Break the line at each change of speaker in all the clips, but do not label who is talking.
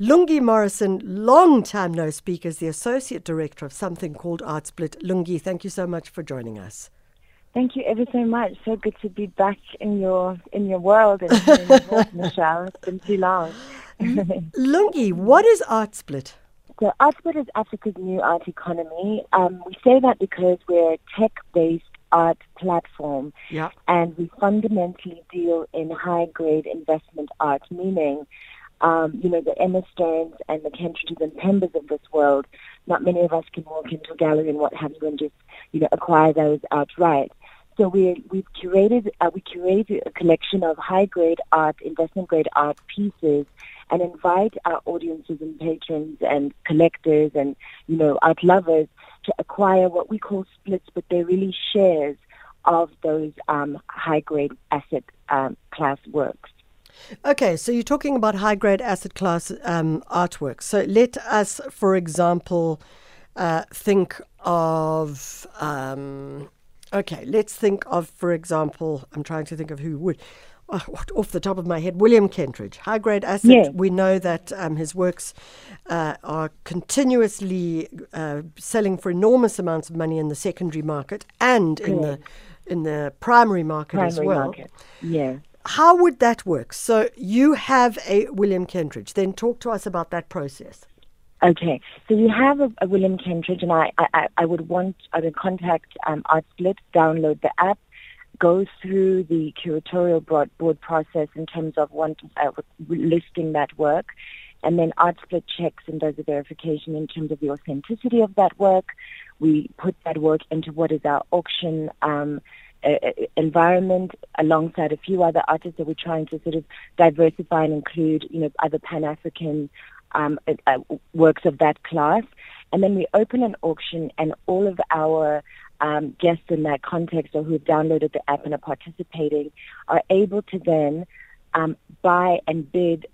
Lungi Morrison, long time no speak, is the Associate Director of something called ArtSplit. Lungi, thank you so much for joining us.
Thank you ever so much. So good to be back in your in your world and in your voice, Michelle. It's been too long.
Lungi, what is ArtSplit?
So ArtSplit is Africa's new art economy. Um, we say that because we're a tech-based art platform,
Yeah.
and we fundamentally deal in high-grade investment art, meaning, um, you know, the Irma Sterns and the Kentridges and Pembas of this world. Not many of us can walk into a gallery and what have you and just, you know, acquire those outright. So we we've curated uh, we curated a collection of high grade art, investment grade art pieces, and invite our audiences and patrons and collectors and you know art lovers to acquire what we call splits, but they're really shares of those um, high grade asset um, class works.
Okay, so you're talking about high grade asset class um, artwork. So let us, for example, uh, think of. Um, okay, let's think of, for example, I'm trying to think of who would. Oh, what- off the top of my head, William Kentridge, high grade asset. We know that um, his works uh, are continuously uh, selling for enormous amounts of money in the secondary market and in the in the primary market as well
market. Yeah.
How would that work? So you have a William Kentridge. Then talk to us about that process.
Okay, so you have a, a William Kentridge, and I, I, I would want I would contact um, ArtSplit, download the app, go through the curatorial board, board process in terms of want, uh, listing that work, and then ArtSplit checks and does a verification in terms of the authenticity of that work. We put that work into what is our auction um, uh, environment alongside a few other artists that we're trying to sort of diversify and include, you know, other Pan-African um, uh, uh, works of that class. And then we open an auction and all of our um, guests in that context or who have downloaded the app and are participating are able to then um, buy and bid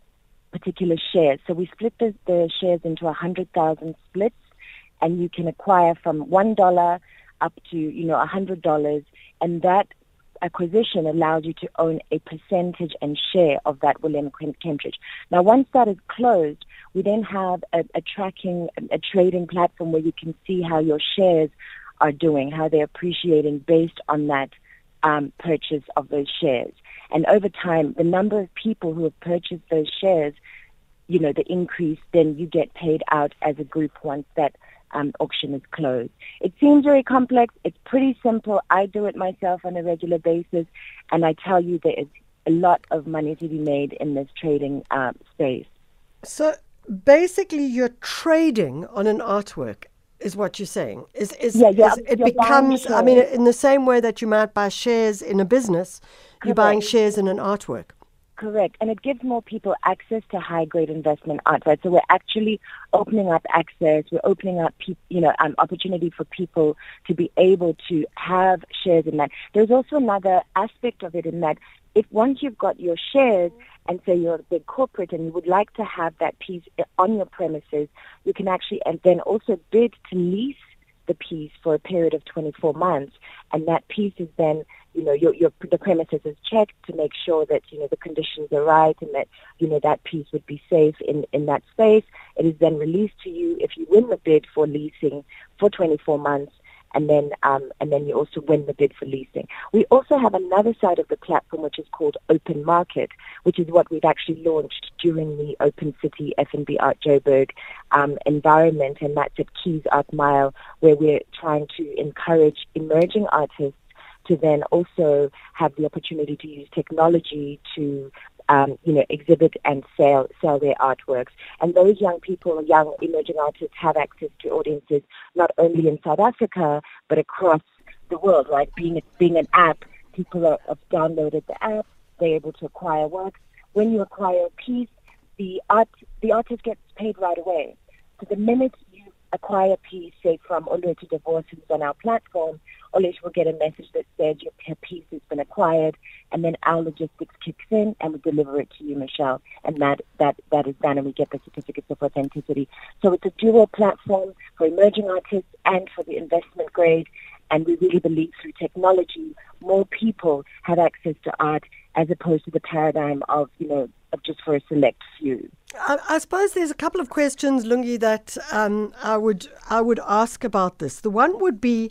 particular shares. So we split the, the shares into 100,000 splits and you can acquire from $1 up to, you know, $100 and that acquisition allows you to own a percentage and share of that William Ken- Kentridge. Now, once that is closed, we then have a, a tracking, a trading platform where you can see how your shares are doing, how they're appreciating based on that um, purchase of those shares. And over time, the number of people who have purchased those shares, you know, the increase, then you get paid out as a group once that um, auction is closed. It seems very complex. It's pretty simple. I do it myself on a regular basis, and I tell you there is a lot of money to be made in this trading um, space.
So basically, you're trading on an artwork. Is what you're saying? Is is,
Yeah, yeah,
is it becomes? I mean, in the same way that you might buy shares in a business, you're buying shares in an artwork.
Correct. And it gives more people access to high grade investment art, right? So we're actually opening up access. We're opening up, peop you know, um, opportunity for people to be able to have shares in that. There's also another aspect of it in that if once you've got your shares and say you're a big corporate and you would like to have that piece on your premises, you can actually and then also bid to lease the piece for a period of 24 months, and that piece is then, you know, your, your the premises is checked to make sure that you know the conditions are right and that you know that piece would be safe in in that space. It is then released to you if you win the bid for leasing for 24 months, and then um, and then you also win the bid for leasing. We also have another side of the platform which is called Open Market, which is what we've actually launched during the Open City FNB Art Joburg um, environment, and that's at Keyes Art Mile, where we're trying to encourage emerging artists to then also have the opportunity to use technology to um, you know, exhibit and sell sell their artworks. And those young people, young emerging artists, have access to audiences not only in South Africa but across the world. Right, being being an app, people are, have downloaded the app. They're able to acquire works. When you acquire a piece, the art the artist gets paid right away. So the minute you acquire a piece, say from Olwethu Divorce, who's on our platform, Olish will get a message that says your your piece has been acquired, and then our logistics kicks in and we deliver it to you, Michelle, and that that that is done, and we get the certificates of authenticity. So it's a dual platform for emerging artists and for the investment grade, and we really believe through technology, more people have access to art, as opposed to the paradigm of, you know, of just for a select few.
I, I suppose there's a couple of questions, Lungi, that um, I would I would ask about this. The one would be,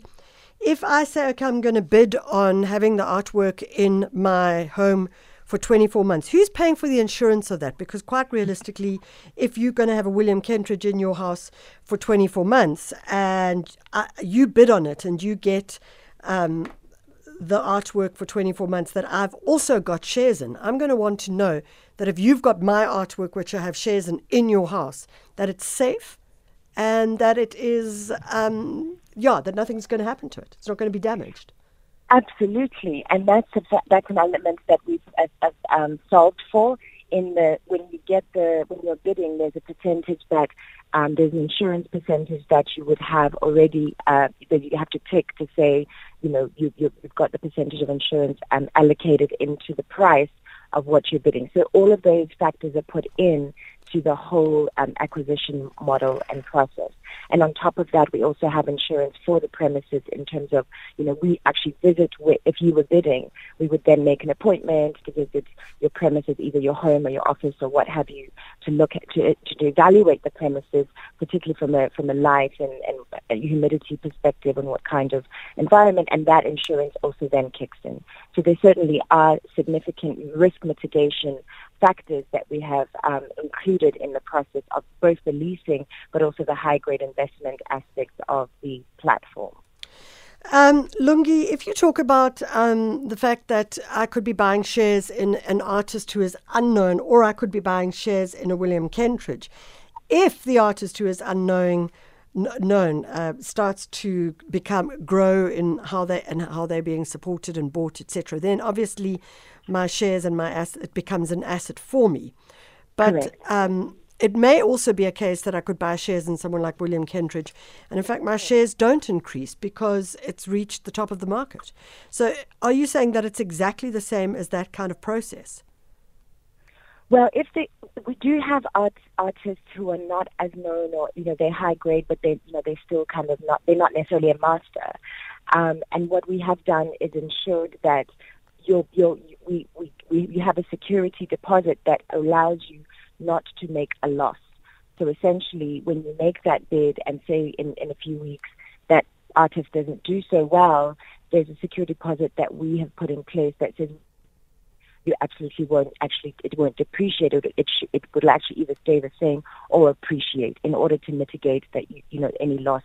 if I say, okay, I'm going to bid on having the artwork in my home for 24 months. Who's paying for the insurance of that? Because quite realistically, if you're going to have a William Kentridge in your house for 24 months and uh, you bid on it and you get um, the artwork for 24 months that I've also got shares in, I'm going to want to know that if you've got my artwork, which I have shares in, in your house, that it's safe and that it is, um, yeah, that nothing's going to happen to it. It's not going to be damaged.
Absolutely, and that's a, that's an element that we've uh, um, solved for. In the when you get the when you're bidding, there's a percentage that um, there's an insurance percentage that you would have already uh, that you have to tick to say, you know, you, you've got the percentage of insurance um, allocated into the price of what you're bidding. So all of those factors are put in to the whole um, acquisition model and process. And on top of that, we also have insurance for the premises in terms of, you know, we actually visit, if you were bidding, we would then make an appointment to visit your premises, either your home or your office or what have you, to look at, to, to evaluate the premises, particularly from a, from a light and, and humidity perspective and what kind of environment. And that insurance also then kicks in. So there certainly are significant risk mitigation factors that we have um, included in the process of both the leasing but also the high grade investment aspects of the platform.
Um, Lungi, if you talk about um, the fact that I could be buying shares in an artist who is unknown, or I could be buying shares in a William Kentridge, if the artist who is unknown known uh, starts to become grow in how they and how they're being supported and bought, etc., then obviously my shares and my asset it becomes an asset for me. But um, it may also be a case that I could buy shares in someone like William Kentridge, and in fact, my shares don't increase because it's reached the top of the market. So, are you saying that it's exactly the same as that kind of process?
Well, if they, we do have art, artists who are not as known, or you know, they're high grade, but they, you know, they're still kind of not, they're not necessarily a master. Um, and what we have done is ensured that you you we, we, we, have a security deposit that allows you not to make a loss. So essentially, when you make that bid and say in, in a few weeks that artist doesn't do so well, there's a security deposit that we have put in place that says you absolutely won't actually it won't depreciate it it, sh- it will actually either stay the same or appreciate in order to mitigate that you, you know any loss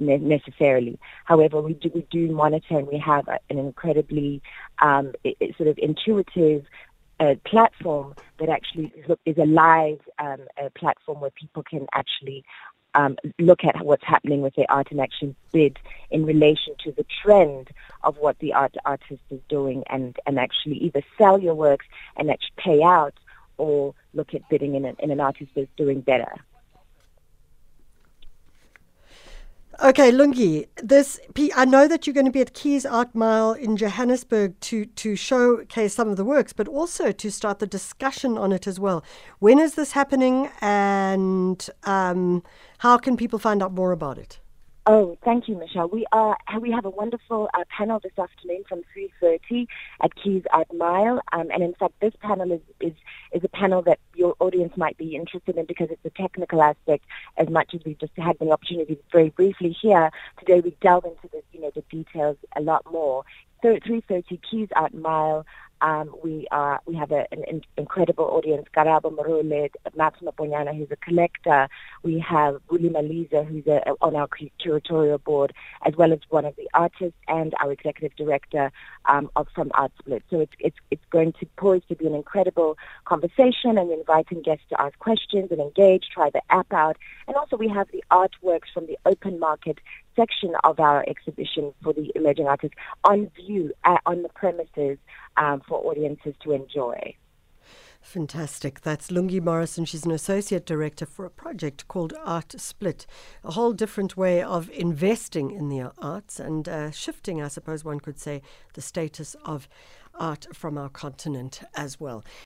necessarily. However, we do we do monitor and we have an incredibly um, sort of intuitive uh, platform that actually is a live um, platform where people can actually um, look at what's happening with the art and Action bid in relation to the trend of what the art artist is doing and, and actually either sell your works and actually pay out or look at bidding in, a, in an artist that's doing better.
Okay, Lungi, this I know that you're going to be at Keyes Art Mile in Johannesburg to to showcase some of the works, but also to start the discussion on it as well. When is this happening, and um, how can people find out more about it?
Oh, thank you, Michelle. We are we have a wonderful uh, panel this afternoon from 3:30 at Keyes Art Mile, um, and in fact, this panel is, is is a panel that your audience might be interested in because it's a technical aspect as much as we've just had the opportunity very briefly here today. We delve into the you know the details a lot more. So at 3:30 Keyes Art Mile. Um, we are we have a, an, incredible audience. Karabo Morole, Max Maponyana, who's a collector. We have Willie Maliza, who's a, on our curatorial board, as well as one of the artists and our executive director um, of from Art Split. So it's it's it's going to poise to be an incredible conversation, and inviting guests to ask questions and engage. Try the app out, and also we have the artworks from the open market section of our exhibition for the emerging artists on view uh, on the premises um, for audiences to enjoy.
Fantastic. That's Lungi Morrison. She's an associate director for a project called Art Split, a whole different way of investing in the arts and uh, shifting, I suppose one could say, the status of art from our continent as well.